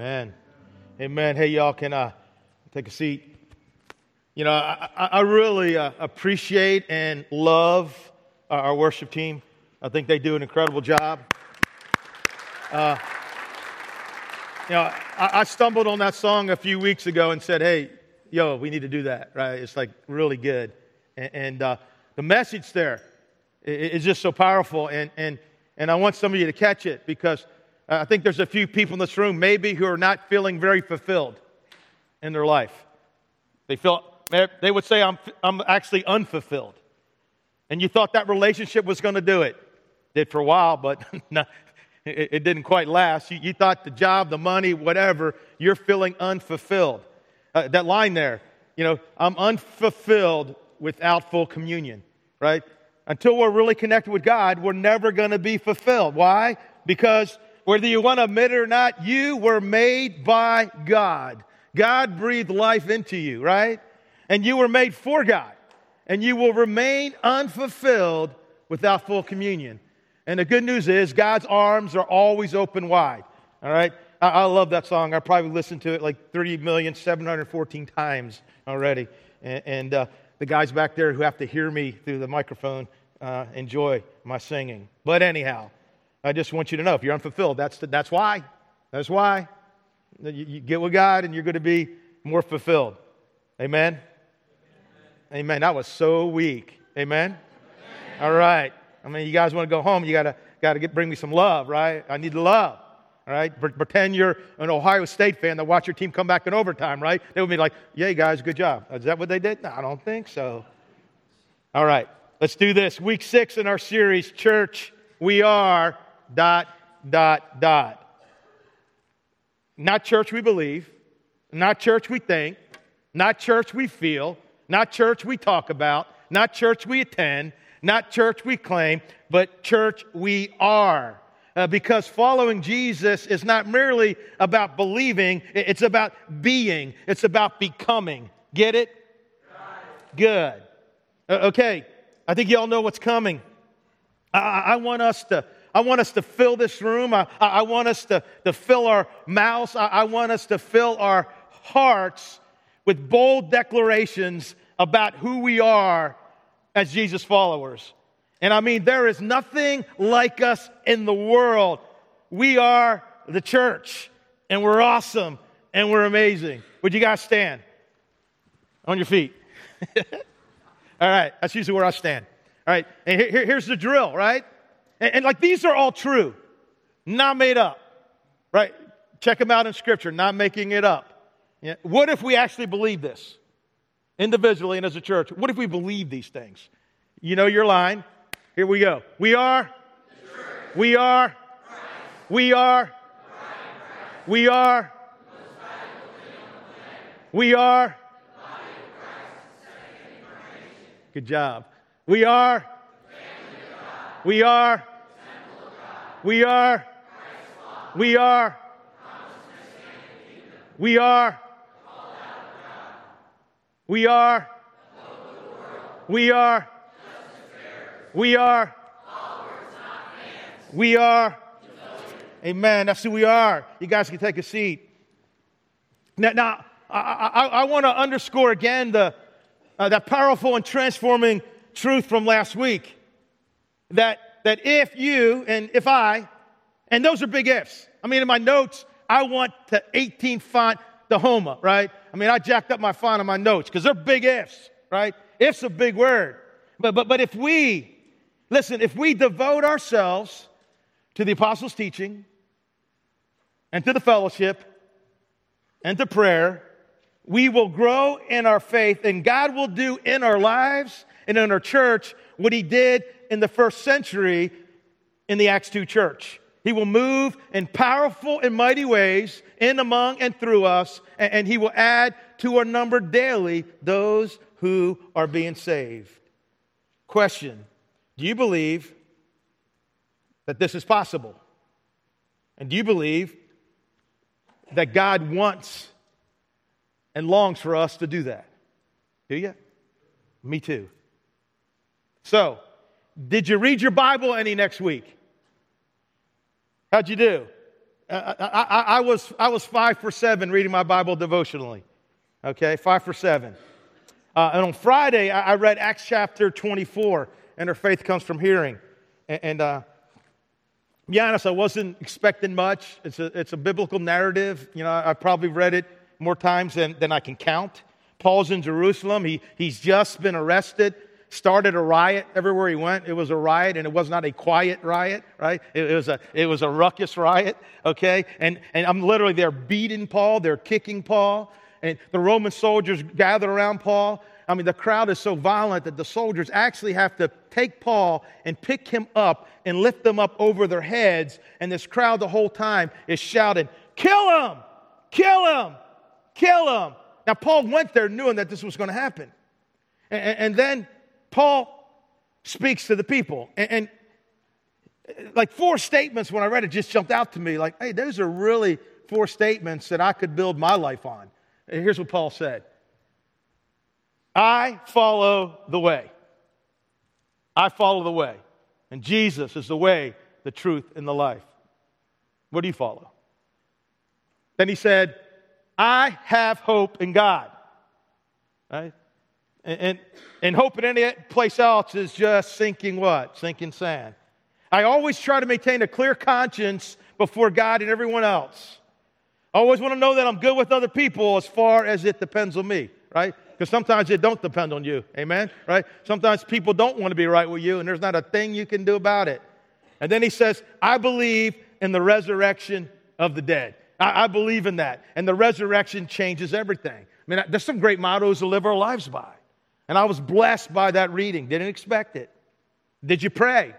Amen. Amen. Hey, y'all, can I take a seat? You know, I, I, really uh, appreciate and love our, our worship team. I think they do an incredible job. Uh, you know, I, I stumbled on that song a few weeks ago and said, hey, yo, we need to do that, right? It's like really good. And, and uh, the message there is just so powerful. And, and, and I want some of you to catch it because I think there's a few people in this room maybe who are not feeling very fulfilled in their life. They feel, they would say, I'm, I'm actually unfulfilled. And you thought that relationship was going to do it. Did for a while, but not, it, it, didn't quite last. You, you, thought the job, the money, whatever, you're feeling unfulfilled. Uh, that line there, you know, I'm unfulfilled without full communion, right? Until we're really connected with God, we're never going to be fulfilled. Why? Because whether you want to admit it or not, you were made by God. God breathed life into you, right? And you were made for God. And you will remain unfulfilled without full communion. And the good news is, God's arms are always open wide. All right? I, I love that song. I probably listened to it like 30,714 times already. And, and uh, the guys back there who have to hear me through the microphone uh, enjoy my singing. But anyhow, I just want you to know if you're unfulfilled, that's, the, that's why. That's why. You, you, get with God and you're going to be more fulfilled. Amen? Amen. Amen. That was so weak. Amen? Amen? All right. I mean, you guys want to go home, you got to got to bring me some love, right? I need the love. All right? Pretend you're an Ohio State fan that watch your team come back in overtime, right? They would be like, yay, guys, good job. Is that what they did? No, I don't think so. All right, let's do this. Week six in our series, Church, we are dot, dot, dot. Not church we believe, not church we think, not church we feel, not church we talk about, not church we attend, not church we claim, but church we are. Uh, because following Jesus is not merely about believing, it's about being, it's about becoming. Get it? Good. Uh, okay, I think you all know what's coming. I, I want us to I want us to fill this room. I, I want us to, to fill our mouths. I, I want us to fill our hearts with bold declarations about who we are as Jesus followers. And I mean, there is nothing like us in the world. We are the church, and we're awesome, and we're amazing. Would you guys stand on your feet? all right, that's usually where I stand. All right, and here, here's the drill, right? And, and like these are all true, not made up, right? Check them out in Scripture, not making it up. Yeah. What if we actually believe this individually and as a church? What if we believe these things? You know your line. Here we go. We are. We are. We are. We are. We are. We are. Good job. We are. We are. We are. We are. We are. We are. We are. We are. We are. Amen. That's who we are. You guys can take a seat. Now, now I, I, I want to underscore again the, uh, that powerful and transforming truth from last week that that if you and if I, and those are big ifs. I mean, in my notes, I want the 18 font, the Homa, right? I mean, I jacked up my font on my notes because they're big ifs, right? If's a big word. But, but, but if we, listen, if we devote ourselves to the apostles' teaching and to the fellowship and to prayer, we will grow in our faith and God will do in our lives and in our church what he did in the first century in the Acts 2 church. He will move in powerful and mighty ways in, among, and through us, and, he will add to our number daily those who are being saved. Question Do you believe that this is possible? And do you believe that God wants and longs for us to do that? Do you? Me too. So, did you read your Bible any next week? How'd you do? I, I, I, was, I was five for seven reading my Bible devotionally. Okay, five for seven. Uh, and on Friday, I, I, read Acts chapter 24, and our faith comes from hearing. And, and uh, be honest, I wasn't expecting much. It's a, it's a biblical narrative. You know, I, I probably read it more times than, than I can count. Paul's in Jerusalem. He, he's just been arrested, started a riot everywhere he went. It was a riot, and it was not a quiet riot, right? It, it, was, a, it was a ruckus riot, okay? And, and I'm literally there beating Paul, they're kicking Paul, and the Roman soldiers gather around Paul. I mean, the crowd is so violent that the soldiers actually have to take Paul and pick him up and lift them up over their heads. And this crowd the whole time is shouting, Kill him! Kill him! Kill him! Now, Paul went there knowing that this was going to happen. And, and, then Paul speaks to the people. And, and like four statements when I read it just jumped out to me like, hey, those are really four statements that I could build my life on. And here's what Paul said I follow the way. I follow the way. And Jesus is the way, the truth, and the life. What do you follow? Then he said, I have hope in God. Right? And, and, and hope in any place else is just sinking what? Sinking sand. I always try to maintain a clear conscience before God and everyone else. I always want to know that I'm good with other people as far as it depends on me, right? Because sometimes it don't depend on you. Amen? Right? Sometimes people don't want to be right with you, and there's not a thing you can do about it. And then he says, I believe in the resurrection of the dead. I, I believe in that. And the resurrection changes everything. I mean, there's some great mottos to live our lives by. And I was blessed by that reading. Didn't expect it. Did you pray?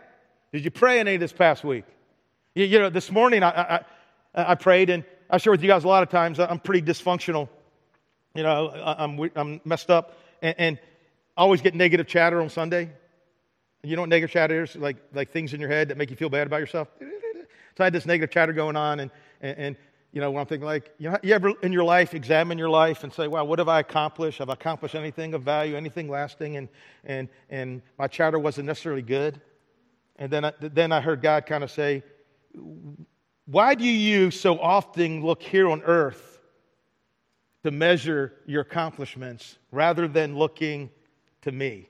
Did you pray any this past week? You, you know, this morning I, I, I, prayed, and I share with you guys a lot of times I'm pretty dysfunctional. You know, I, am I'm, I'm messed up, and, and I always get negative chatter on Sunday. You know what negative chatter is? Like, like things in your head that make you feel bad about yourself. So I had this negative chatter going on, and, and, and you know, when I'm thinking like, you, know, you ever in your life examine your life and say, wow, what have I accomplished? Have I accomplished anything of value, anything lasting? And, and, and my chatter wasn't necessarily good. And then I, then I heard God kind of say, why do you so often look here on earth to measure your accomplishments rather than looking to me?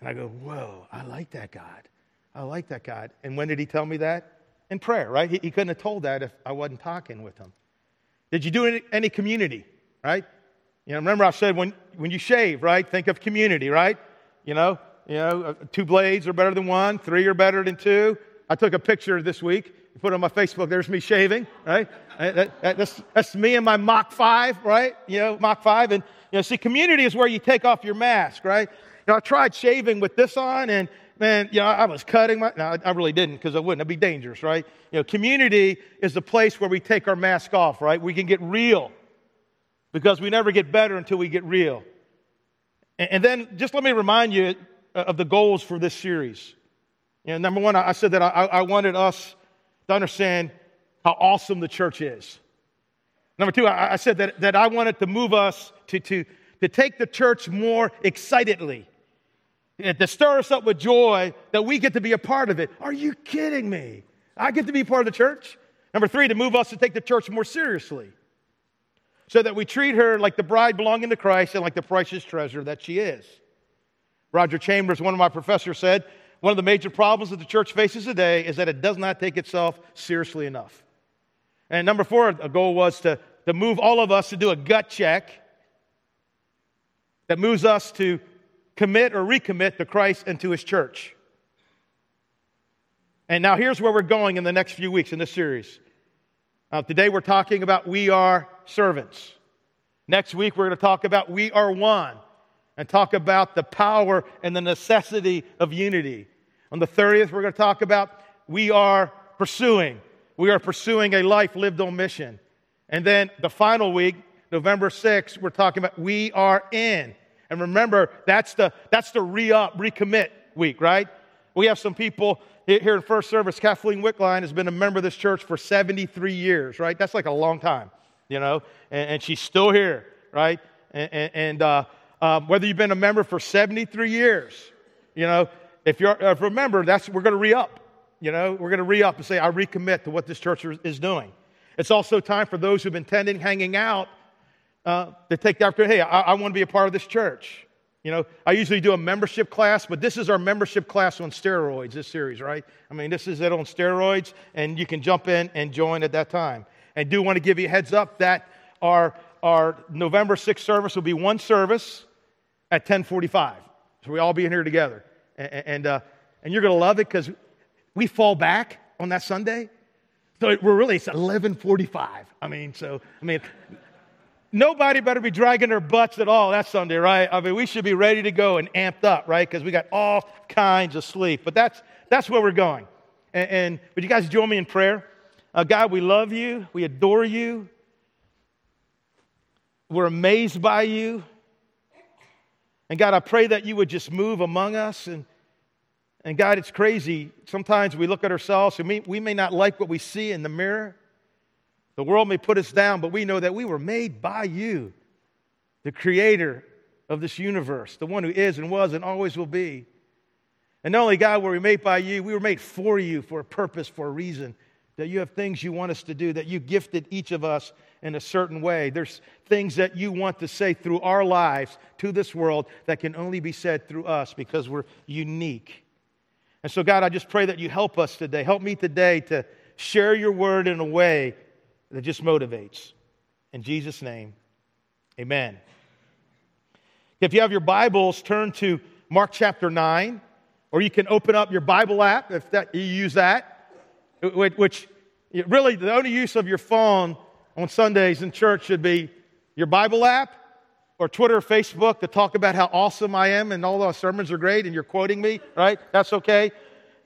And I go, whoa, I like that God. I like that God. And when did he tell me that? In prayer, right? He, he couldn't have told that if I wasn't talking with him. Did you do any, any community, right? You know, remember I said when, when you shave, right? Think of community, right? You know, you know, uh, two blades are better than one, three are better than two. I took a picture this week, put it on my Facebook. There's me shaving, right? Uh, that, that, that's, that's me and my Mach 5, right? You know, Mach 5. And, you know, see, community is where you take off your mask, right? You know, I tried shaving with this on, and man, you know, I was cutting my, no, I really didn't because I wouldn't. It'd be dangerous, right? You know, community is the place where we take our mask off, right? We can get real because we never get better until we get real. And, and then just let me remind you uh, of the goals for this series. You know, number one, I said that I, I wanted us to understand how awesome the church is. Number two, I, I said that, that I wanted to move us to, to, to take the church more excitedly to stir us up with joy that we get to be a part of it. Are you kidding me? I get to be part of the church. Number three, to move us to take the church more seriously so that we treat her like the bride belonging to Christ and like the precious treasure that she is. Roger Chambers, one of my professors, said one of the major problems that the church faces today is that it does not take itself seriously enough. And number four, a goal was to, to move all of us to do a gut check that moves us to commit or recommit to Christ and to his church. And now here's where we're going in the next few weeks in this series. Uh, today we're talking about we are servants. Next week we're going to talk about we are one and talk about the power and the necessity of unity. On the 30th, we're going to talk about we are pursuing. We are pursuing a life lived on mission. And then the final week, November 6th, we're talking about we are in. And remember, that's the, that's the re up, recommit week, right? We have some people here in first service. Kathleen Wickline has been a member of this church for 73 years, right? That's like a long time, you know? And, and she's still here, right? And, and uh, um, whether you've been a member for 73 years, you know, if you're, if remember, that's, we're going to re up, you know? We're going to re up and say, I recommit to what this church is doing. It's also time for those who've been tending, hanging out, uh, to take the opportunity. Hey, I, I want to be a part of this church. You know, I usually do a membership class, but this is our membership class on steroids, this series, right? I mean, this is it on steroids, and you can jump in and join at that time. And do want to give you a heads up that our, our November 6th service will be one service at 1045. So we all be in here together. And, and, uh, and you're going to love it because we fall back on that Sunday. So we're really, it's 1145. I mean, so, I mean, nobody better be dragging their butts at all that Sunday, right? I mean, we should be ready to go and amped up, right? Because we got all kinds of sleep. But that's, that's where we're going. And, and would you guys join me in prayer? Uh, God, we love you. We adore you. We're amazed by you. And God, I pray that you would just move among us. And, and God, it's crazy. Sometimes we look at ourselves and we, we may not like what we see in the mirror. The world may put us down, but we know that we were made by you, the creator of this universe, the one who is and was and always will be. And not only, God, were we made by you, we were made for you, for a purpose, for a reason. That you have things you want us to do, that you gifted each of us in a certain way. There's things that you want to say through our lives to this world that can only be said through us because we're unique. And so, God, I just pray that you help us today. Help me today to share your word in a way that just motivates. In Jesus' name, amen. If you have your Bibles, turn to Mark chapter 9, or you can open up your Bible app if that, you use that, which really the only use of your phone on Sundays in church should be your Bible app or Twitter or Facebook to talk about how awesome I am and all those sermons are great and you're quoting me, right? That's okay.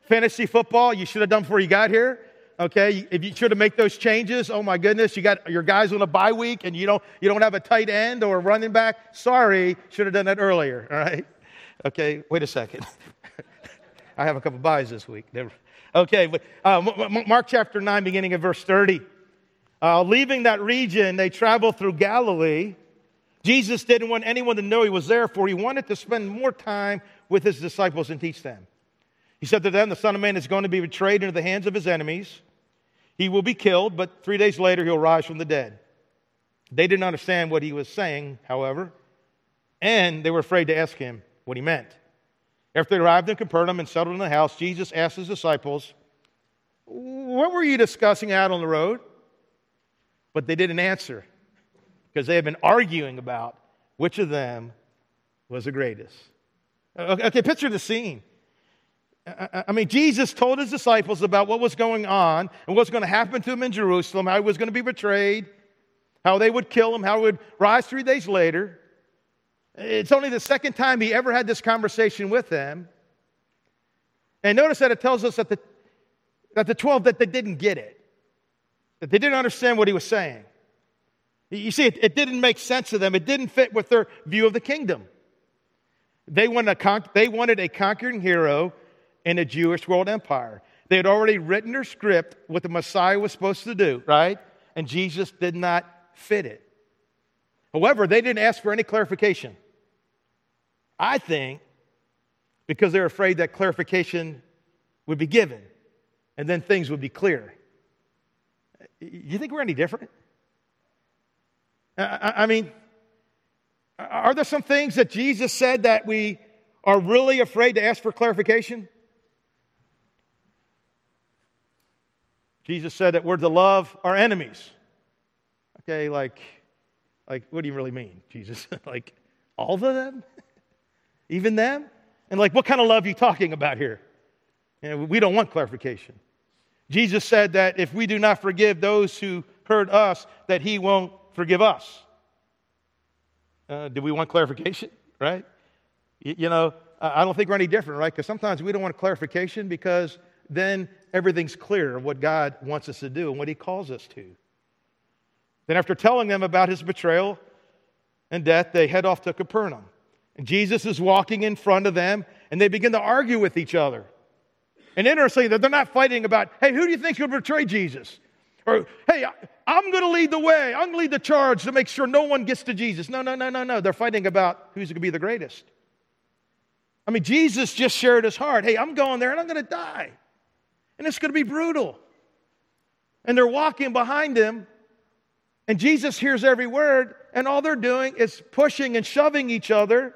Fantasy football, you should have done before you got here. Okay, if you should have made those changes, oh my goodness, you got your guys on a bye week and you don't you don't have a tight end or a running back. Sorry, should have done that earlier. All right. Okay, wait a second. I have a couple buys this week. Okay, but uh, Mark chapter nine, beginning of verse thirty. Uh, leaving that region, they traveled through Galilee. Jesus didn't want anyone to know he was there, for he wanted to spend more time with his disciples and teach them. He said to them, The Son of Man is going to be betrayed into the hands of his enemies. He will be killed, but three days later he'll rise from the dead. They didn't understand what he was saying, however, and they were afraid to ask him what he meant. After they arrived in Capernaum and settled in the house, Jesus asked his disciples, What were you discussing out on the road? But they didn't answer because they had been arguing about which of them was the greatest. Okay, picture the scene. I mean, Jesus told his disciples about what was going on and what's going to happen to him in Jerusalem, how he was going to be betrayed, how they would kill him, how he would rise three days later. It's only the second time he ever had this conversation with them. And notice that it tells us that the, that the 12 that they didn't get it, that they didn't understand what he was saying. You see, it, it didn't make sense to them. It didn't fit with their view of the kingdom. They wanted a, they wanted a conquering hero in a Jewish world empire. They had already written their script, what the Messiah was supposed to do, right? And Jesus did not fit it. However, they didn't ask for any clarification. I think because they're afraid that clarification would be given and then things would be clear. You think we're any different? I mean, are there some things that Jesus said that we are really afraid to ask for clarification? Jesus said that we're to love our enemies. Okay, like, like what do you really mean, Jesus? like all of them? Even them? And like, what kind of love are you talking about here? You know, we don't want clarification. Jesus said that if we do not forgive those who hurt us, that he won't forgive us. Uh, do we want clarification? Right? You, you know, I don't think we're any different, right? Because sometimes we don't want clarification because then everything's clear of what God wants us to do and what He calls us to. Then, after telling them about His betrayal and death, they head off to Capernaum. And Jesus is walking in front of them, and they begin to argue with each other. And interestingly, they're not fighting about, hey, who do you think will betray Jesus? Or, hey, I'm going to lead the way. I'm going to lead the charge to make sure no one gets to Jesus. No, no, no, no, no. They're fighting about who's going to be the greatest. I mean, Jesus just shared his heart. Hey, I'm going there and I'm going to die. And it's going to be brutal. And they're walking behind him, and Jesus hears every word, and all they're doing is pushing and shoving each other,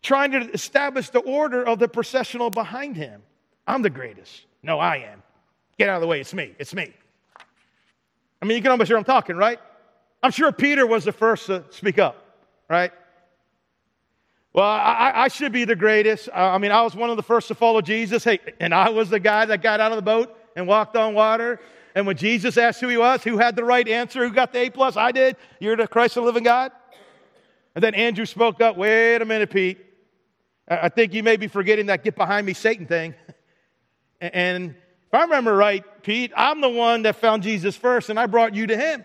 trying to establish the order of the processional behind him. I'm the greatest. No, I am. Get out of the way. It's me. It's me. I mean, you can almost hear I'm talking, right? I'm sure Peter was the first to speak up, right? Well, I, I, should be the greatest. I mean, I was one of the first to follow Jesus. Hey, and I was the guy that got out of the boat and walked on water. And when Jesus asked who he was, who had the right answer, who got the A plus, I did. You're the Christ of the living God. And then Andrew spoke up. Wait a minute, Pete. I think you may be forgetting that get behind me, Satan thing. And if I remember right, Pete, I'm the one that found Jesus first, and I brought you to him.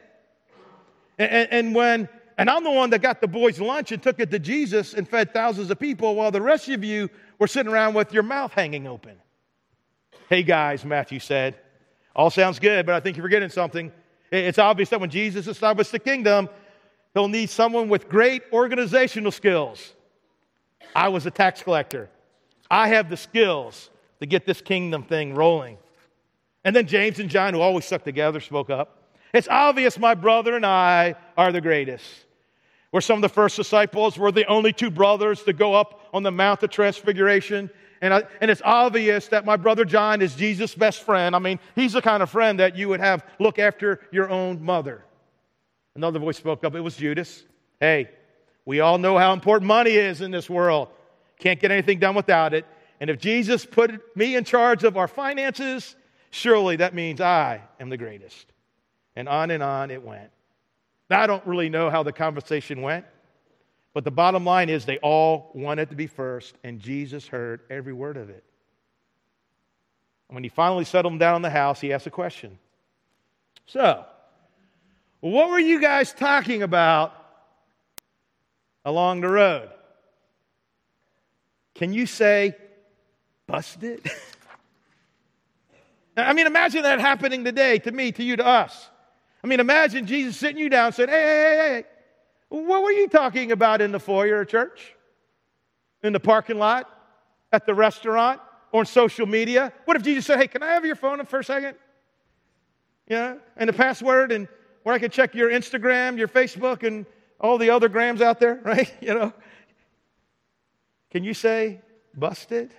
And, when and I'm the one that got the boys lunch and took it to Jesus and fed thousands of people while the rest of you were sitting around with your mouth hanging open. Hey guys, Matthew said, all sounds good, but I think you're forgetting something. It's obvious that when Jesus established the kingdom, he'll need someone with great organizational skills. I was a tax collector. I have the skills to get this kingdom thing rolling. And then James and John, who always stuck together, spoke up. It's obvious my brother and I are the greatest. We're some of the first disciples. We're the only two brothers to go up on the Mount of Transfiguration. And, I, and it's obvious that my brother John is Jesus' best friend. I mean, he's the kind of friend that you would have look after your own mother. Another voice spoke up. It was Judas. Hey, we all know how important money is in this world. Can't get anything done without it. And if Jesus put me in charge of our finances, surely that means I am the greatest. And on and on it went. Now, I don't really know how the conversation went, but the bottom line is they all wanted to be first, and Jesus heard every word of it. And when he finally settled them down in the house, he asked a question. So, what were you guys talking about along the road? Can you say, busted? I mean, imagine that happening today to me, to you, to us. I mean, imagine Jesus sitting you down and said, hey, hey, hey, hey, what were you talking about in the foyer of church? In the parking lot? At the restaurant? Or on social media? What if Jesus said, hey, can I have your phone for a second? Yeah, and the password and where I can check your Instagram, your Facebook, and all the other grams out there, right? You know. Can you say busted?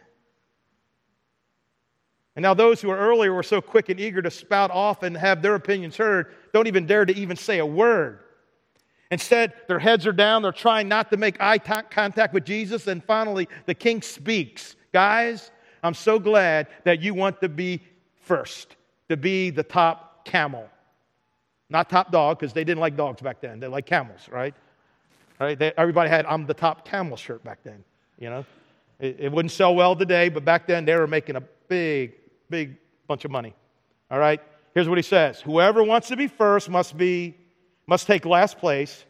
And now those who earlier were so quick and eager to spout off and have their opinions heard don't even dare to even say a word. Instead, their heads are down, they're trying not to make eye contact with Jesus, and finally, the king speaks. Guys, I'm so glad that you want to be first, to be the top camel. Not top dog, because they didn't like dogs back then. They like camels, right? right? They, everybody had I'm the top camel shirt back then, you know? It, it wouldn't sell well today, but back then they were making a big, big bunch of money. All right? Here's what he says Whoever wants to be first must be must take last place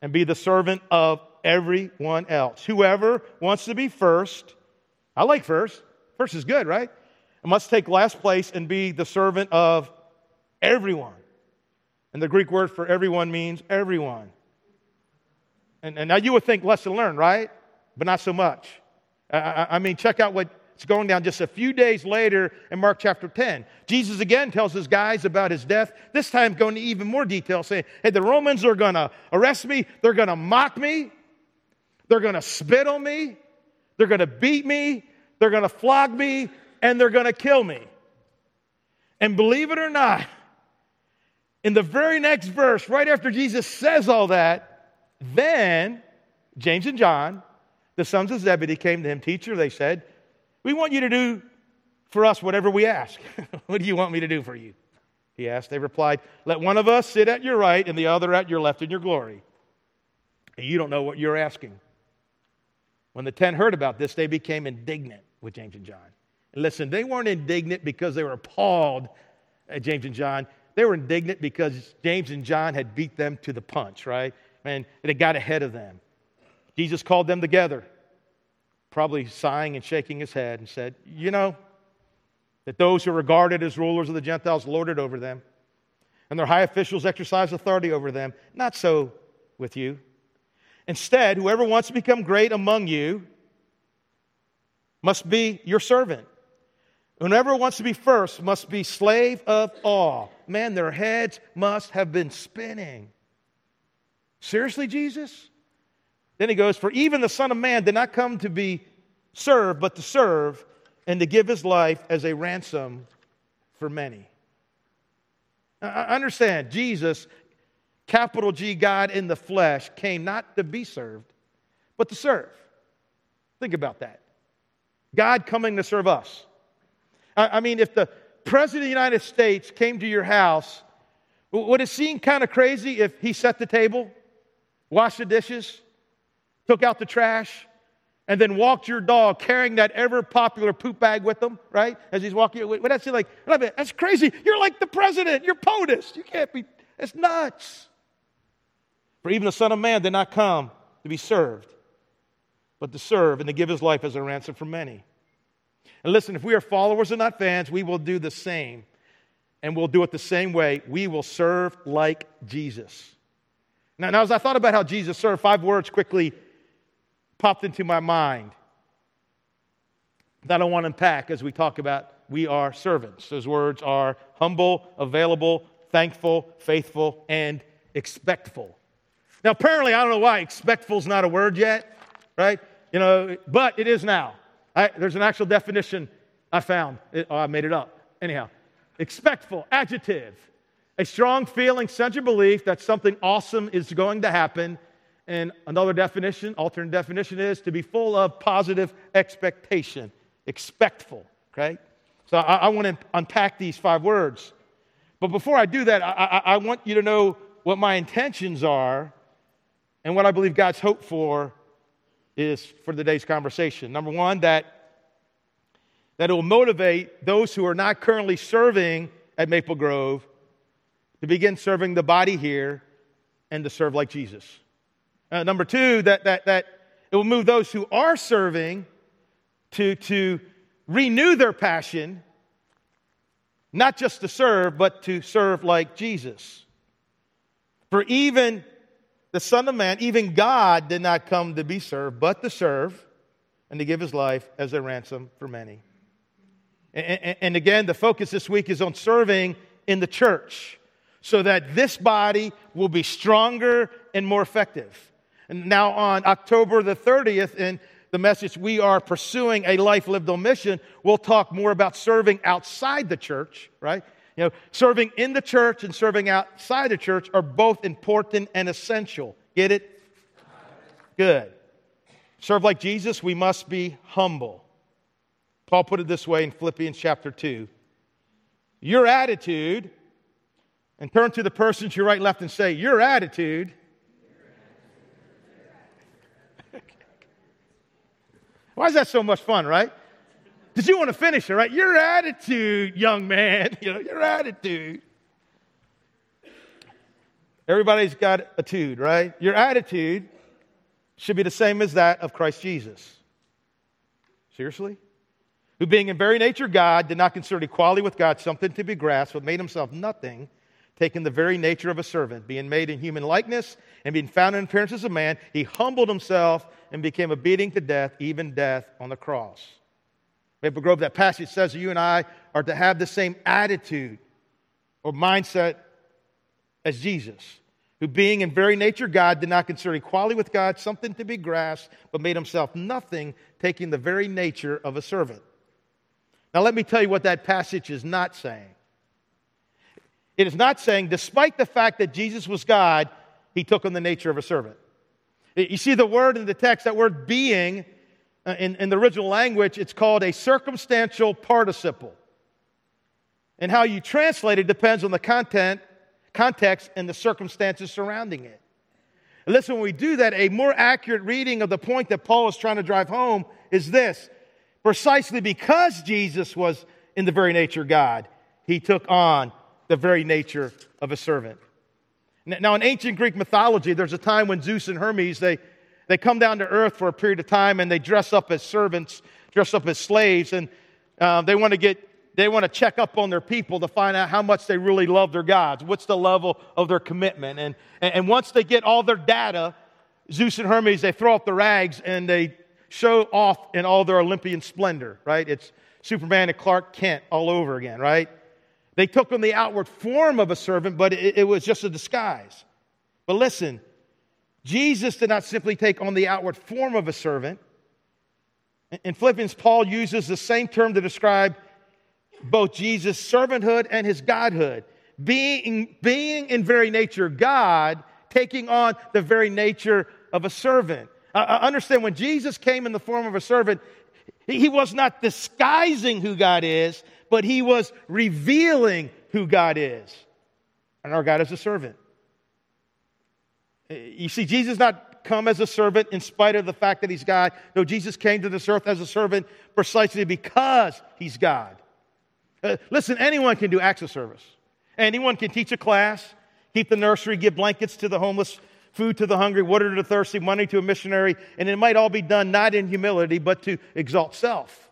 and be the servant of everyone else. Whoever wants to be first, I like first. First is good, right? must take last place and be the servant of everyone. And the Greek word for everyone means everyone. And, and now you would think lesson learned, right? But not so much. I, I, I mean, check out what it's going down just a few days later in Mark chapter 10. Jesus again tells his guys about his death, this time going into even more detail, saying, Hey, the Romans are going to arrest me, they're going to mock me, they're going to spit on me, they're going to beat me, they're going to flog me, and they're going to kill me. And believe it or not, in the very next verse, right after Jesus says all that, then James and John, the sons of Zebedee, came to him. Teacher, they said, we want you to do for us whatever we ask. what do you want me to do for you? He asked. They replied, Let one of us sit at your right and the other at your left in your glory. And you don't know what you're asking. When the ten heard about this, they became indignant with James and John. And listen, they weren't indignant because they were appalled at James and John. They were indignant because James and John had beat them to the punch, right? And they got ahead of them. Jesus called them together probably sighing and shaking his head, and said, You know, that those who are regarded as rulers of the Gentiles lorded over them, and their high officials exercise authority over them. Not so with you. Instead, whoever wants to become great among you must be your servant. Whoever wants to be first must be slave of all. Man, their heads must have been spinning. Seriously, Jesus? Then he goes, For even the Son of Man did not come to be served, but to serve and to give his life as a ransom for many. I understand, Jesus, capital G, God in the flesh, came not to be served, but to serve. Think about that. God coming to serve us. I mean, if the President of the United States came to your house, would it seem kind of crazy if he set the table, washed the dishes, took out the trash, and then walked your dog carrying that ever popular poop bag with him, right? As he's walking, would that seem like, that's crazy. You're like the president. You're POTUS. You can't be, that's nuts. For even the Son of Man did not come to be served, but to serve and to give his life as a ransom for many. And listen, if we are followers and not fans, we will do the same. And we'll do it the same way. We will serve like Jesus. Now, now as I thought about how Jesus served, five words quickly popped into my mind that I want to unpack as we talk about we are servants. Those words are humble, available, thankful, faithful, and expectful. Now, apparently, I don't know why expectful is not a word yet, right? You know, but it is now. I, there's an actual definition I found. It, oh, I made it up. Anyhow, expectful, adjective, a strong feeling, of belief that something awesome is going to happen. And another definition, alternate definition, is to be full of positive expectation. Expectful, okay? So I, I want to unpack these five words. But before I do that, I, I, I want you to know what my intentions are and what I believe God's hope for is for today's conversation. Number one, that, that it will motivate those who are not currently serving at Maple Grove to begin serving the body here and to serve like Jesus. Uh, number two, that, that, that it will move those who are serving to, to renew their passion, not just to serve, but to serve like Jesus. For even the Son of Man, even God, did not come to be served, but to serve and to give his life as a ransom for many. And, and, again, the focus this week is on serving in the church so that this body will be stronger and more effective. And now, on October the 30th, in the message, We Are Pursuing a Life Lived on Mission, we'll talk more about serving outside the church, right? You know, serving in the church and serving outside the church are both important and essential. Get it? Good. Serve like Jesus, we must be humble. Paul put it this way in Philippians chapter 2. Your attitude, and turn to the person to your right, left, and say, Your attitude. Why is that so much fun, right? Because you want to finish it, right? Your attitude, young man, you know, your attitude. Everybody's got a attitude, right? Your attitude should be the same as that of Christ Jesus. Seriously? Who, being in very nature God, did not consider equality with God something to be grasped, but made himself nothing, taking the very nature of a servant, being made in human likeness and being found in appearance as a man, he humbled himself and became obedient to death, even death on the cross. Maple Grove, that passage says that you and I are to have the same attitude or mindset as Jesus, who, being in very nature God, did not consider equality with God something to be grasped, but made himself nothing, taking the very nature of a servant. Now, let me tell you what that passage is not saying. It is not saying, despite the fact that Jesus was God, he took on the nature of a servant. You see the word in the text, that word being uh, in, in the original language, it's called a circumstantial participle. And how you translate it depends on the content, context and the circumstances surrounding it. And listen, when we do that, a more accurate reading of the point that Paul is trying to drive home is this precisely because Jesus was in the very nature God, he took on the very nature of a servant. Now, in ancient Greek mythology, there's a time when Zeus and Hermes, they, they come down to earth for a period of time and they dress up as servants, dress up as slaves, and uh, they want to get they want to check up on their people to find out how much they really love their gods. What's the level of their commitment? And, and once they get all their data, Zeus and Hermes, they throw off the rags and they show off in all their Olympian splendor, right? It's Superman and Clark Kent all over again, right? They took on the outward form of a servant, but it, it was just a disguise. But listen, Jesus did not simply take on the outward form of a servant. In Philippians, Paul uses the same term to describe both Jesus' servanthood and his godhood. Being, being in very nature God, taking on the very nature of a servant. I understand when Jesus came in the form of a servant, he was not disguising who God is, but he was revealing who God is. And our God is a servant. You see, Jesus not come as a servant in spite of the fact that he's God. No, Jesus came to this earth as a servant precisely because he's God. Uh, listen, anyone can do acts of service. Anyone can teach a class, keep the nursery, give blankets to the homeless, food to the hungry, water to the thirsty, money to a missionary, and it might all be done not in humility, but to exalt self.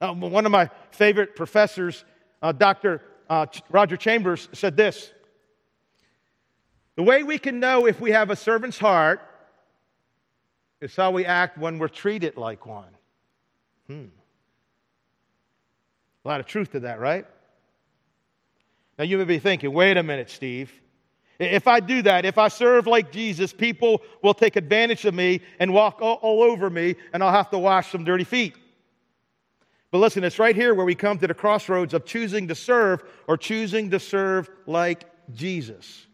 Uh, one of my favorite professors, uh, Dr. Uh, Roger Chambers, said this The way we can know if we have a servant's heart is how we act when we're treated like one. Hmm. A lot of truth to that, right? Now you may be thinking, wait a minute, Steve. If I do that, if I serve like Jesus, people will take advantage of me and walk all, all, over me, and I'll have to wash some dirty feet. But listen, it's right here where we come to the crossroads of choosing to serve or choosing to serve like Jesus.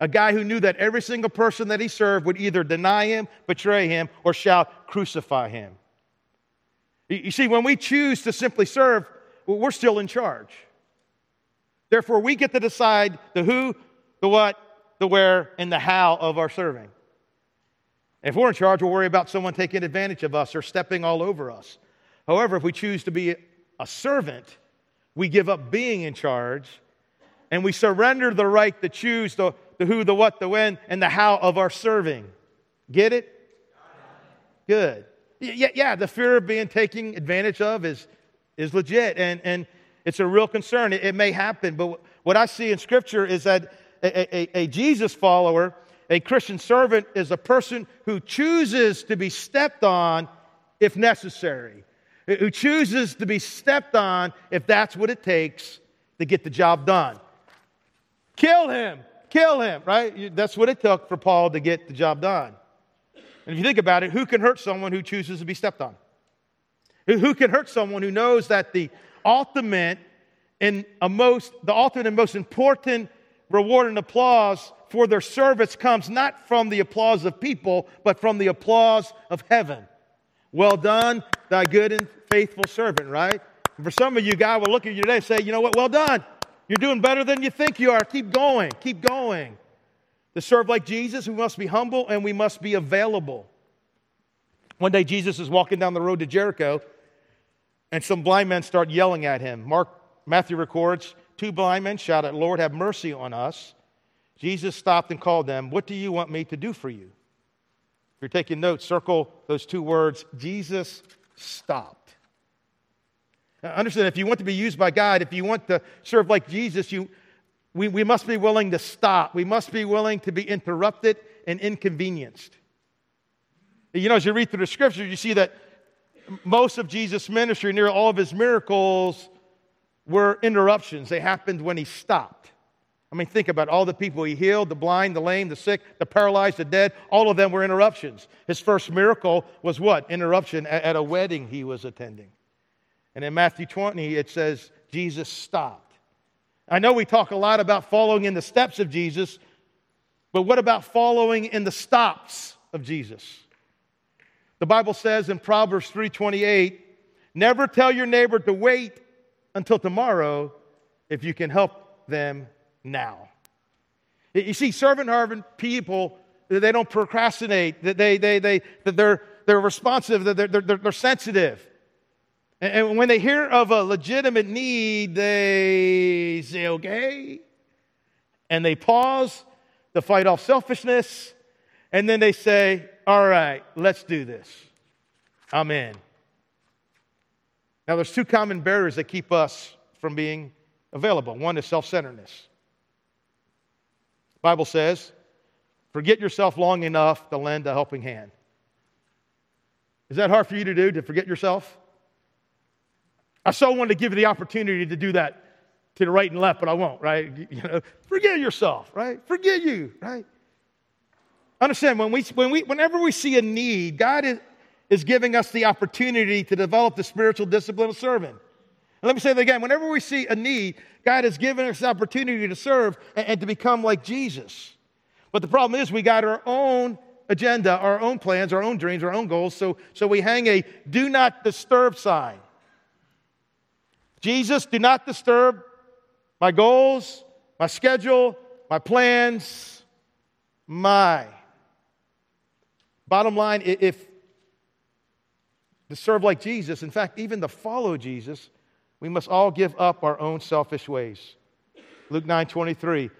A guy who knew that every single person that he served would either deny him, betray him, or shout, crucify him. You see, when we choose to simply serve, we're still in charge. Therefore, we get to decide the who, the what, the where, and the how of our serving. If we're in charge, we'll worry about someone taking advantage of us or stepping all over us. However, if we choose to be a servant, we give up being in charge and we surrender the right to choose the, the who, the what, the when, and the how of our serving. Get it? Good. Yeah, yeah, the fear of being taken advantage of is, is legit and, and it's a real concern. It, it may happen, but what I see in Scripture is that a, a, a Jesus follower, a Christian servant, is a person who chooses to be stepped on if necessary, who chooses to be stepped on if that's what it takes to get the job done. Kill him, kill him, right? That's what it took for Paul to get the job done. And if you think about it, who can hurt someone who chooses to be stepped on? Who can hurt someone who knows that the ultimate and most, the ultimate and most important reward and applause for their service comes not from the applause of people, but from the applause of heaven. Well done, thy good and faithful servant, right? And for some of you, God will look at you today and say, you know what, well done. You're doing better than you think you are. Keep going, keep going. To serve like Jesus, we must be humble and we must be available. One day, Jesus is walking down the road to Jericho, and some blind men start yelling at him. Mark Matthew records two blind men shouted, Lord, have mercy on us. Jesus stopped and called them, What do you want me to do for you? If you're taking notes, circle those two words Jesus stopped. Now, understand, if you want to be used by God, if you want to serve like Jesus, you, we, we must be willing to stop. We must be willing to be interrupted and inconvenienced. You know, as you read through the scriptures, you see that most of Jesus' ministry, near all of his miracles, were interruptions. They happened when he stopped. I mean, think about all the people he healed the blind, the lame, the sick, the paralyzed, the dead. All of them were interruptions. His first miracle was what? Interruption at a wedding he was attending. And in Matthew 20, it says, Jesus stopped. I know we talk a lot about following in the steps of Jesus, but what about following in the stops of Jesus? The Bible says in Proverbs 3:28, "Never tell your neighbor to wait until tomorrow if you can help them now." You see, servant hearted people, they don't procrastinate. They, they, they, they're, they're responsive. They're, they're, they're sensitive. And when they hear of a legitimate need, they say, okay. And they pause to fight off selfishness. And then they say, all right, let's do this. I'm in. Now, there's two common barriers that keep us from being available. One is self centeredness. Bible says, forget yourself long enough to lend a helping hand. Is that hard for you to do, to forget yourself? I so wanted to give you the opportunity to do that to the right and left, but I won't, right? You know, forget yourself, right? Forget you, right? Understand, when we, when we, whenever we see a need, God is, is giving us the opportunity to develop the spiritual discipline of serving. Let me say that again. Whenever we see a need, God has given us the opportunity to serve and, and to become like Jesus. But the problem is we got our own agenda, our own plans, our own dreams, our own goals. So, so we hang a do not disturb sign. Jesus, do not disturb my goals, my schedule, my plans, my. Bottom line, if to serve like Jesus, in fact, even to follow Jesus, we must all give up our own selfish ways. Luke 9 23.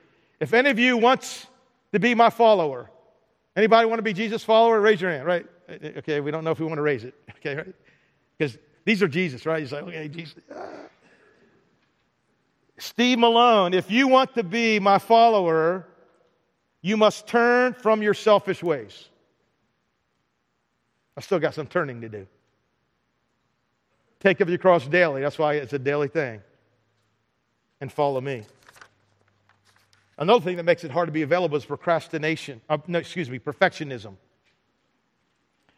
If any of you wants to be my follower, anybody want to be Jesus' follower? Raise your hand, right? Okay, we don't know if we want to raise it, okay, right? Because these are Jesus, right? He's like, okay, Jesus. Steve Malone, if you want to be my follower, you must turn from your selfish ways. I still got some turning to do. Take up your cross daily. That's why it's a daily thing. And follow me. Another thing that makes it hard to be available is procrastination. Uh, no, excuse me, perfectionism.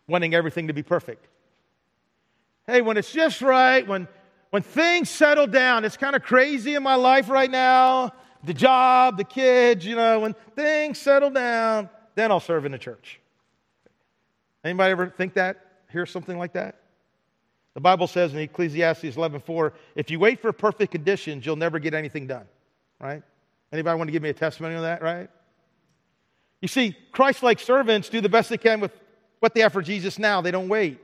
Wanting everything to be perfect. Hey, when it's just right, when when things settle down, it's kind of crazy in my life right now. The job, the kids, you know, when things settle down, then I'll serve in the church. Anybody ever think that? Hear something like that? The Bible says in Ecclesiastes 11:4, if you wait for perfect conditions, you'll never get anything done. Right? Anybody want to give me a testimony on that, right? You see, Christ-like servants do the best they can with what they have for Jesus now. They don't wait.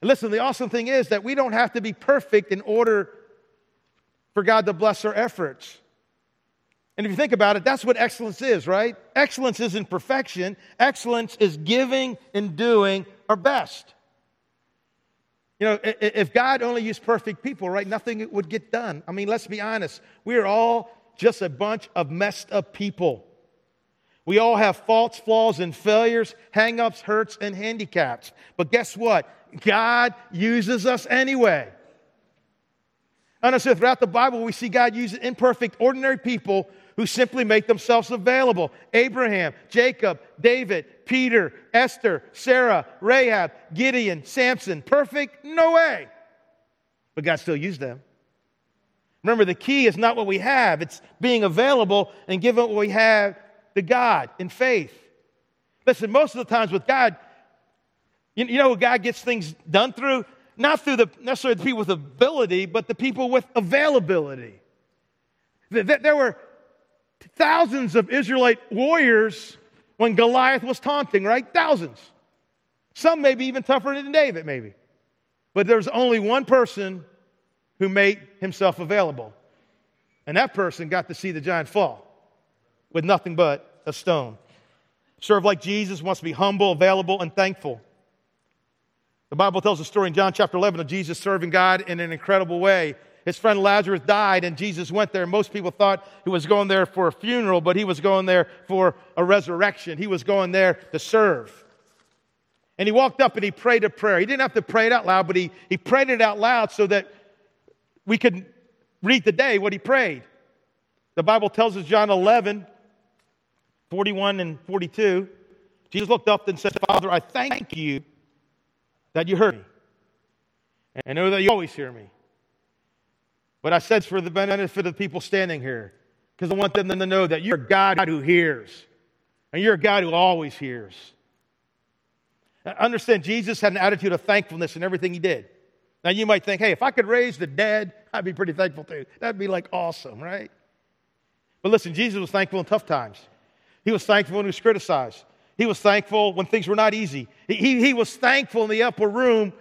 And listen, the awesome thing is that we don't have to be perfect in order for God to bless our efforts. And if you think about it, that's what excellence is, right? Excellence isn't perfection, excellence is giving and doing our best. You know, if God only used perfect people, right, nothing would get done. I mean, let's be honest. We are all just a bunch of messed up people. We all have faults, flaws, and failures, hangups, hurts, and handicaps. But guess what? God uses us anyway. Honestly, throughout the Bible, we see God use imperfect, ordinary people who simply make themselves available. Abraham, Jacob, David, Peter, Esther, Sarah, Rahab, Gideon, Samson. Perfect? No way. But God still used them. Remember, the key is not what we have, it's being available and giving what we have to God in faith. Listen, most of the times with God, you, know who God gets things done through? Not through the necessarily the people with ability, but the people with availability. There were thousands of Israelite warriors when Goliath was taunting, right? Thousands. Some maybe even tougher than David, maybe. But there's only one person who made himself available. And that person got to see the giant fall with nothing but a stone. Serve like Jesus must be humble, available, and thankful. The Bible tells a story in John chapter 11 of Jesus serving God in an incredible way. His friend Lazarus died, and Jesus went there. Most people thought he was going there for a funeral, but he was going there for a resurrection. He was going there to serve. And he walked up and he prayed a prayer. He didn't have to pray it out loud, but he, he prayed it out loud so that we could read today what he prayed. The Bible tells us, John 11, 41 and 42, Jesus looked up and said, Father, I thank you that you heard me. And I know that you always hear me. But I said for the benefit of the people standing here, because I want them to know that you're a God who hears, and you're a God who always hears. Understand, Jesus had an attitude of thankfulness in everything he did. Now, you might think, hey, if I could raise the dead, I'd be pretty thankful too. That'd be like awesome, right? But listen, Jesus was thankful in tough times. He was thankful when he was criticized. He was thankful when things were not easy. He, he was thankful in the upper room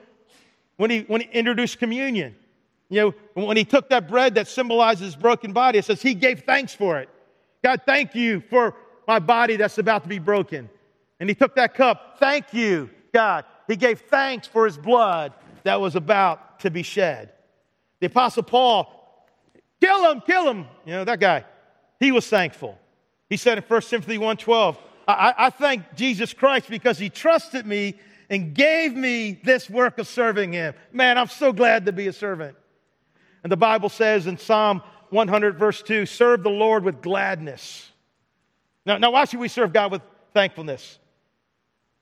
when he, when he introduced communion. You know, when he took that bread that symbolizes his broken body, it says he gave thanks for it. God, thank you for my body that's about to be broken. And he took that cup. Thank you, God. He gave thanks for his blood that was about to be shed. The Apostle Paul, kill him, kill him. You know, that guy. He was thankful. He said in 1 Timothy 1.12, I, I thank Jesus Christ because he trusted me and gave me this work of serving him. Man, I'm so glad to be a servant. And the Bible says in Psalm 100, verse 2, serve the Lord with gladness. Now, now why should we serve God with thankfulness?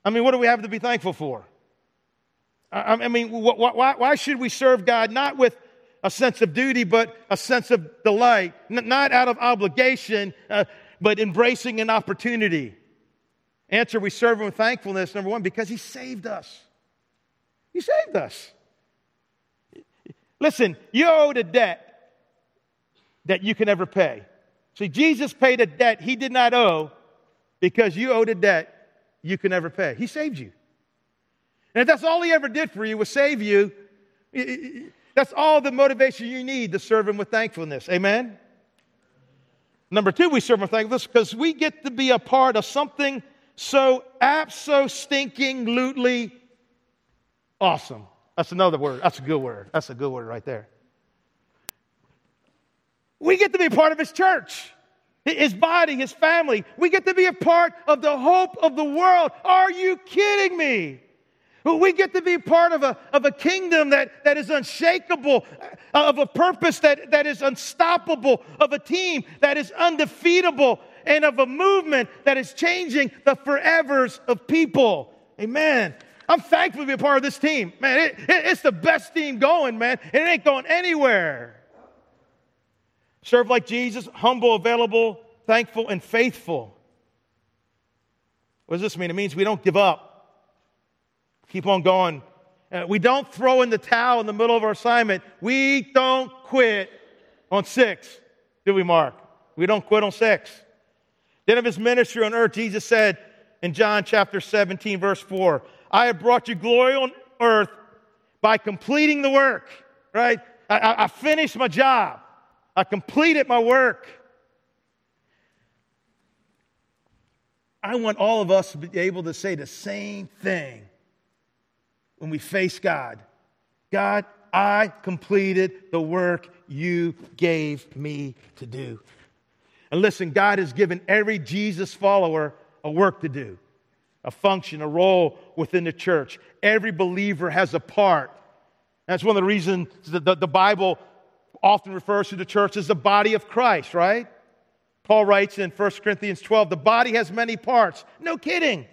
I mean, what do we have to be thankful for? I, I mean, why, why should we serve God not with a sense of duty, but a sense of delight, not out of obligation, uh, but embracing an opportunity? Answer, we serve Him with thankfulness, number one, because He saved us. He saved us. Listen, you owed a debt that you can never pay. See, Jesus paid a debt he did not owe because you owed a debt you can never pay. He saved you. And if that's all he ever did for you was save you, that's all the motivation you need to serve him with thankfulness. Amen? Number two, we serve him with thankfulness because we get to be a part of something so abso stinking lootly awesome. That's another word. That's a good word. That's a good word right there. We get to be part of his church, his body, his family. We get to be a part of the hope of the world. Are you kidding me? We get to be part of a, of a kingdom that, that is unshakable, uh, of a purpose that, that is unstoppable, of a team that is undefeatable, and of a movement that is changing the forevers of people. Amen. I'm thankful to be a part of this team. Man, it, it, it's the best team going, man. And It ain't going anywhere. Serve like Jesus, humble, available, thankful, and faithful. What does this mean? It means we don't give up. Keep on going. Uh, we don't throw in the towel in the middle of our assignment. We don't quit on six, do we, Mark? We don't quit on six. Then of his ministry on earth, Jesus said in John chapter 17, verse 4, I have brought you glory on earth by completing the work, right? I, I, I finished my job. I completed my work. I want all of us to be able to say the same thing when we face God God, I completed the work you gave me to do. And listen, God has given every Jesus follower a work to do, a function, a role within the church. Every believer has a part. That's one of the reasons that the, the Bible often refers to the church as the body of Christ, right? Paul writes in 1 Corinthians 12 the body has many parts. No kidding.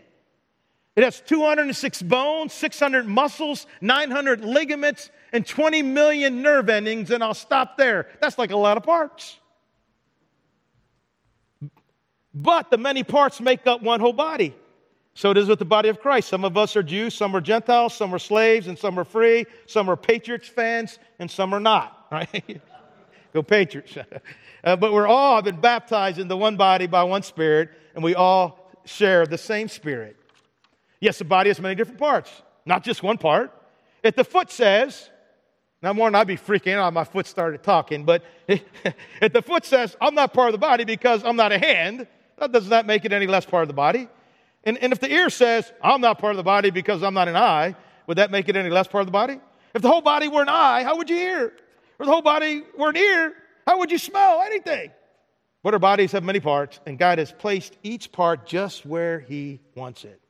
It has 206 bones, 600 muscles, 900 ligaments, and 20 million nerve endings, and I'll stop there. That's like a lot of parts. But the many parts make up one whole body. So it is with the body of Christ. Some of us are Jews, some are Gentiles, some are slaves, and some are free. Some are Patriots fans, and some are not. Right? Go Patriots. uh, but we're all been baptized into one body by one Spirit, and we all share the same Spirit. Yes, the body has many different parts, not just one part. If the foot says, now more than I'd be freaking out, my foot started talking, but if the foot says, I'm not part of the body because I'm not a hand, that does not make it any less part of the body. And, and if the ear says, I'm not part of the body because I'm not an eye, would that make it any less part of the body? If the whole body were an eye, how would you hear? Or the whole body were an ear, how would you smell anything? But our bodies have many parts, and God has placed each part just where He wants it.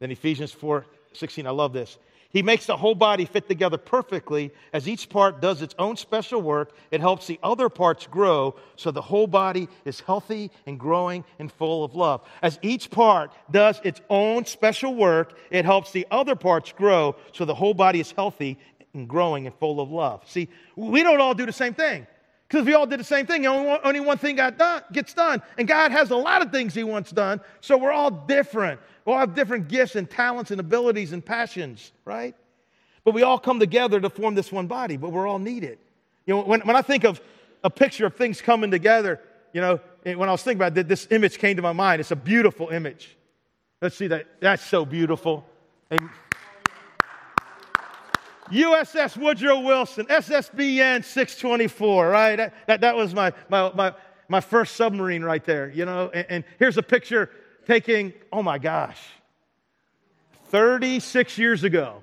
Then Ephesians 4 16, I love this. He makes the whole body fit together perfectly. As each part does its own special work, it helps the other parts grow so the whole body is healthy and growing and full of love. As each part does its own special work, it helps the other parts grow so the whole body is healthy and growing and full of love. See, we don't all do the same thing. Because if we all did the same thing, only one, thing got done, gets done. And God has a lot of things He wants done, so we're all different. We all have different gifts and talents and abilities and passions, right? But we all come together to form this one body, but we're all needed. You know, when, when I think of a picture of things coming together, you know, when I was thinking about it, this image came to my mind. It's a beautiful image. Let's see that. That's so beautiful. And USS Woodrow Wilson, SSBN 624, right? That, that, was my, my, my, my first submarine right there, you know? And, and here's a picture taking, oh my gosh, 36 years ago.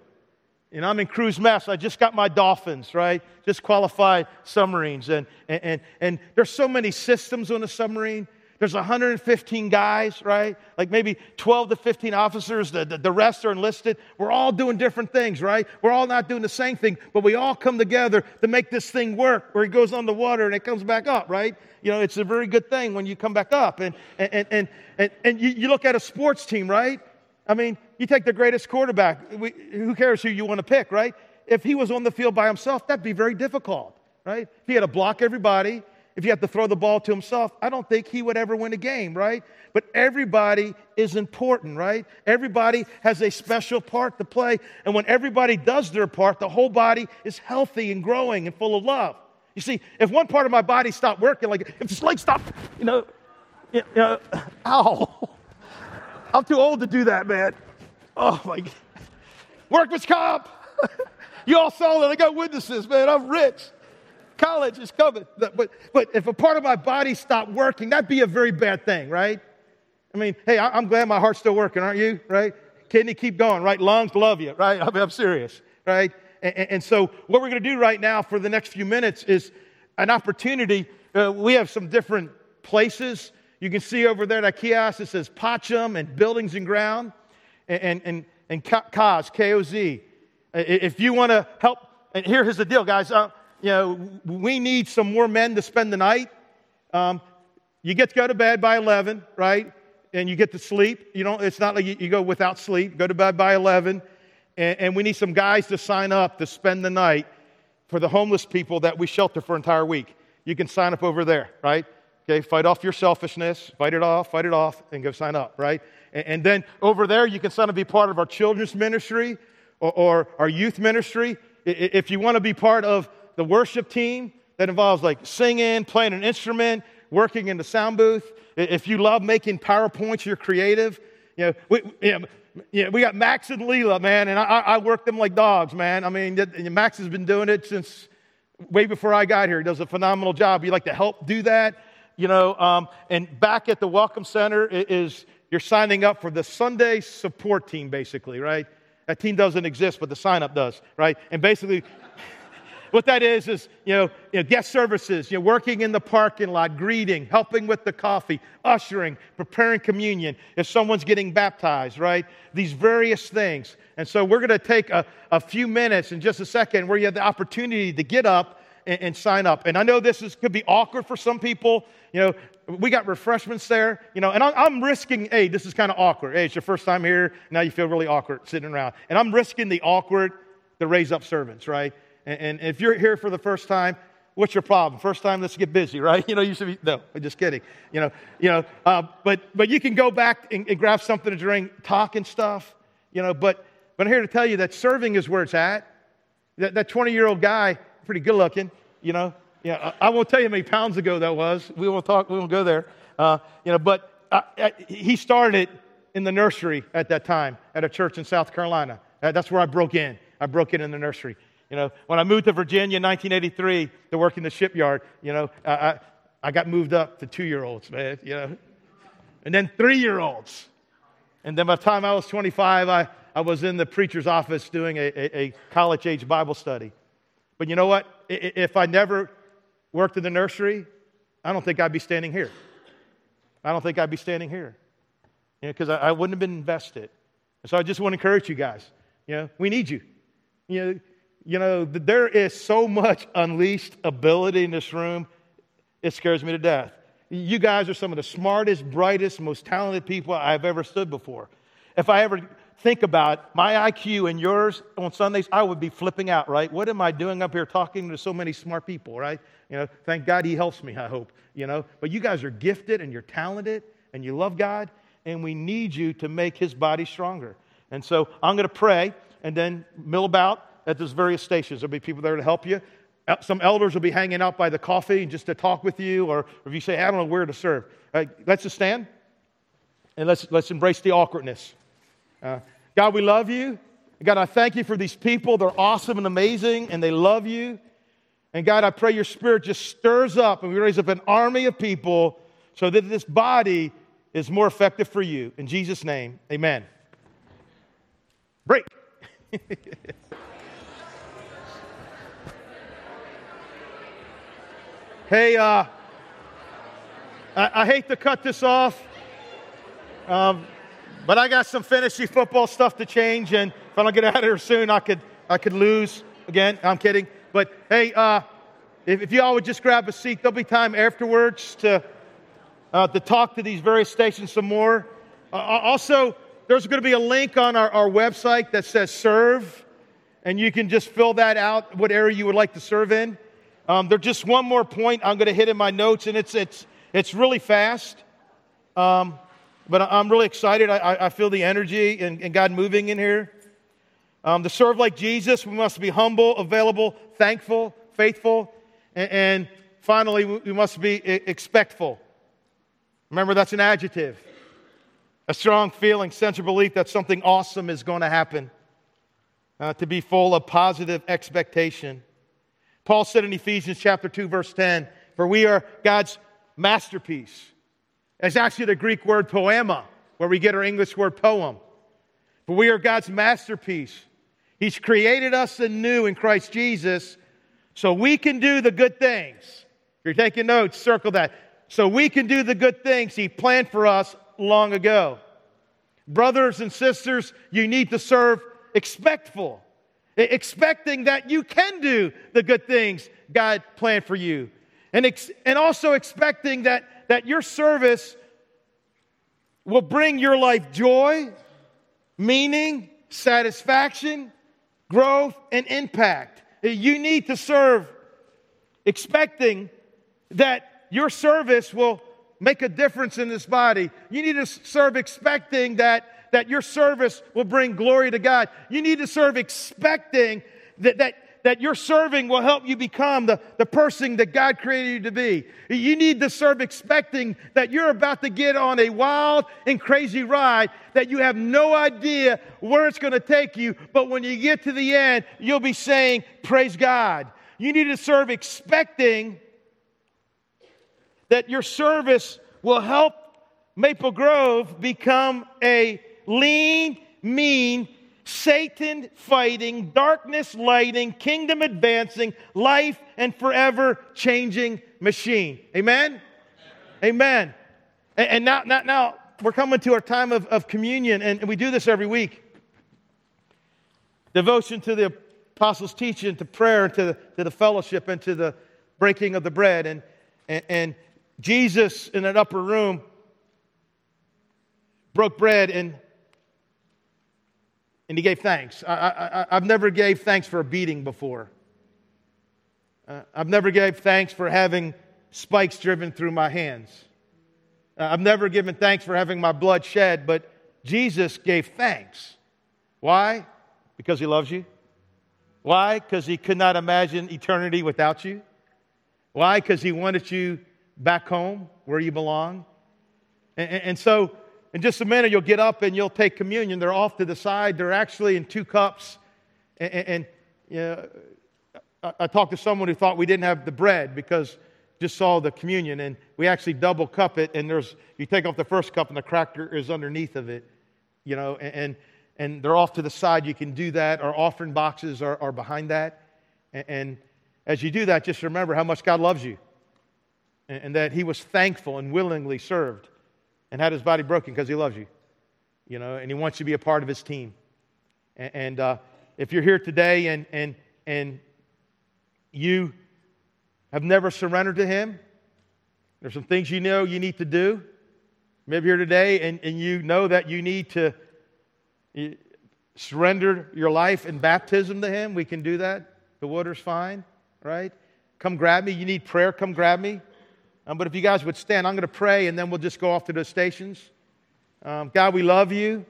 And I'm in cruise master. I just got my dolphins, right? Just qualified submarines. And, and, and, and there's so many systems on a submarine. There's 115 guys, right? Like maybe 12 to 15 officers. The, the, the, rest are enlisted. We're all doing different things, right? We're all not doing the same thing, but we all come together to make this thing work where it goes on the water and it comes back up, right? You know, it's a very good thing when you come back up. And, and, and, and, and you, you look at a sports team, right? I mean, you take the greatest quarterback. We, who cares who you want to pick, right? If he was on the field by himself, that'd be very difficult, right? If he had to block everybody, if you had to throw the ball to himself, I don't think he would ever win a game, right? But everybody is important, right? Everybody has a special part to play. And when everybody does their part, the whole body is healthy and growing and full of love. You see, if one part of my body stopped working, like if this leg stopped, you know, you know ow. I'm too old to do that, man. Oh my God. Workman's comp. you all saw that. I got witnesses, man. I'm rich college is coming. But, but if a part of my body stopped working, that'd be a very bad thing, right? I mean, hey, I'm glad my heart's still working, aren't you? Right? Kidney, keep going, right? Lungs, love you, right? I I'm serious, right? And, and, so, what we're going to do right now for the next few minutes is an opportunity. Uh, we have some different places. You can see over there that kiosk that says Pacham and Buildings and Ground and, and, and KOZ, K-O-Z. If you want to help, and here's the deal, guys. Uh, you know, we need some more men to spend the night. Um, you get to go to bed by 11, right? And you get to sleep. You don't, it's not like you, you go without sleep. Go to bed by 11. And, and, we need some guys to sign up to spend the night for the homeless people that we shelter for an entire week. You can sign up over there, right? Okay, fight off your selfishness, fight it off, fight it off, and go sign up, right? And, and then over there, you can sign up to be part of our children's ministry or, or our youth ministry. If you want to be part of the worship team that involves like singing, playing an instrument, working in the sound booth. If you love making PowerPoints, you're creative. You know, we, you know, we got Max and Leela, man, and I, I work them like dogs, man. I mean, Max has been doing it since way before I got here. He does a phenomenal job. You like to help do that, you know. Um, and back at the Welcome Center is you're signing up for the Sunday support team, basically, right? That team doesn't exist, but the sign up does, right? And basically, what that is, is, you know, you know, guest services, you know, working in the parking lot, greeting, helping with the coffee, ushering, preparing communion, if someone's getting baptized, right? These various things. And so we're going to take a, a few minutes in just a second where you have the opportunity to get up and, and sign up. And I know this is, could be awkward for some people. You know, we got refreshments there, you know, and I'm, I'm risking, hey, this is kind of awkward. Hey, it's your first time here. Now you feel really awkward sitting around. And I'm risking the awkward to raise up servants, right? And, and if you're here for the first time, what's your problem? First time, let's get busy, right? You know, you should be, no, I'm just kidding. You know, you know, uh, but, but you can go back and, and, grab something to drink, talk and stuff, you know, but, but I'm here to tell you that serving is where it's at. That 20 year old guy, pretty good looking, you know, yeah, I, I, won't tell you how many pounds ago that was. We won't talk, we won't go there, uh, you know, but uh, uh he started in the nursery at that time at a church in South Carolina. Uh, that's where I broke in. I broke in in the nursery. You know, when I moved to Virginia in 1983 to work in the shipyard, you know, I, I got moved up to two year olds, man, you know, and then three year olds. And then by the time I was 25, I, I was in the preacher's office doing a, a, a college age Bible study. But you know what? If I never worked in the nursery, I don't think I'd be standing here. I don't think I'd be standing here because you know, I, I wouldn't have been invested. And so I just want to encourage you guys. You know, we need you. You know, you know, there is so much unleashed ability in this room, it scares me to death. You guys are some of the smartest, brightest, most talented people I've ever stood before. If I ever think about my IQ and yours on Sundays, I would be flipping out, right? What am I doing up here talking to so many smart people, right? You know, thank God he helps me, I hope, you know. But you guys are gifted and you're talented and you love God, and we need you to make his body stronger. And so I'm going to pray and then mill about at those various stations. There'll be people there to help you. Some elders will be hanging out by the coffee just to talk with you, or if you say, I don't know where to serve. Right, let's just stand and let's, let's embrace the awkwardness. Uh, God, we love you. God, I thank you for these people. They're awesome and amazing, and they love you. And God, I pray your spirit just stirs up and we raise up an army of people so that this body is more effective for you. In Jesus' name, amen. Break. Hey, uh, I, I hate to cut this off, um, but I got some fantasy football stuff to change, and if I don't get out of here soon, I could, I could lose again. I'm kidding. But hey, uh, if, if you all would just grab a seat, there'll be time afterwards to, uh, to talk to these various stations some more. Uh, also, there's going to be a link on our, our website that says serve, and you can just fill that out, what area you would like to serve in. Um, there's just one more point I'm going to hit in my notes, and it's, it's, it's really fast. Um, but I'm really excited. I, I feel the energy and, and, God moving in here. Um, to serve like Jesus, we must be humble, available, thankful, faithful, and, and finally, we must be expectful. Remember, that's an adjective. A strong feeling, sense of belief that something awesome is going to happen. Uh, to be full of positive expectation. Paul said in Ephesians chapter 2, verse 10, For we are God's masterpiece. It's actually the Greek word poema, where we get our English word poem. For we are God's masterpiece. He's created us anew in Christ Jesus so we can do the good things. If you're taking notes, circle that. So we can do the good things He planned for us long ago. Brothers and sisters, you need to serve expectful, expecting that you can do the good things God planned for you. And, ex- and also expecting that, that your service will bring your life joy, meaning, satisfaction, growth, and impact. You need to serve expecting that your service will make a difference in this body. You need to serve expecting that, that your service will bring glory to God. You need to serve expecting that, that, that your serving will help you become the, the person that God created you to be. You need to serve expecting that you're about to get on a wild and crazy ride that you have no idea where it's going to take you, but when you get to the end, you'll be saying, Praise God. You need to serve expecting that your service will help Maple Grove become a lean, mean, Satan fighting, darkness lighting, kingdom advancing, life and forever changing machine. Amen? Amen. And, and now, now, now, we're coming to our time of, of communion, and we do this every week. Devotion to the apostles' teaching, to prayer, to the, to the fellowship, and to the breaking of the bread. And, and, and Jesus in an upper room broke bread and and he gave thanks. I, have never gave thanks for a beating before. Uh, I've never gave thanks for having spikes driven through my hands. Uh, I've never given thanks for having my blood shed, but Jesus gave thanks. Why? Because he loves you. Why? Because he could not imagine eternity without you. Why? Because he wanted you back home where you belong. And, and so in just a minute, you'll get up and you'll take communion. They're off to the side. They're actually in two cups. And, and you know, I, I talked to someone who thought we didn't have the bread because just saw the communion, and we actually double cup it. And there's you take off the first cup, and the cracker is underneath of it. You know, and and they're off to the side. You can do that. Our offering boxes are, are behind that. And, and as you do that, just remember how much God loves you, and, and that He was thankful and willingly served and had his body broken because he loves you, you know, and he wants you to be a part of his team. And, and uh, if you're here today and, and, and you have never surrendered to him, there's some things you know you need to do. Maybe here today and, and you know that you need to surrender your life in baptism to him. We can do that. The water's fine, right? Come grab me. You need prayer, come grab me. Um, but if you guys would stand, I'm going to pray and then we'll just go off to the stations. Um, God, we love you.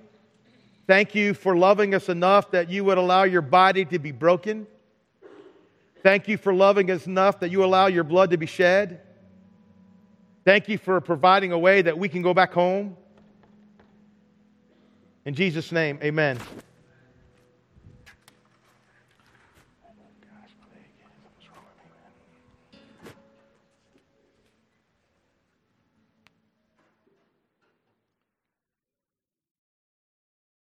Thank you for loving us enough that you would allow your body to be broken. Thank you for loving us enough that you allow your blood to be shed. Thank you for providing a way that we can go back home. In Jesus' name, amen.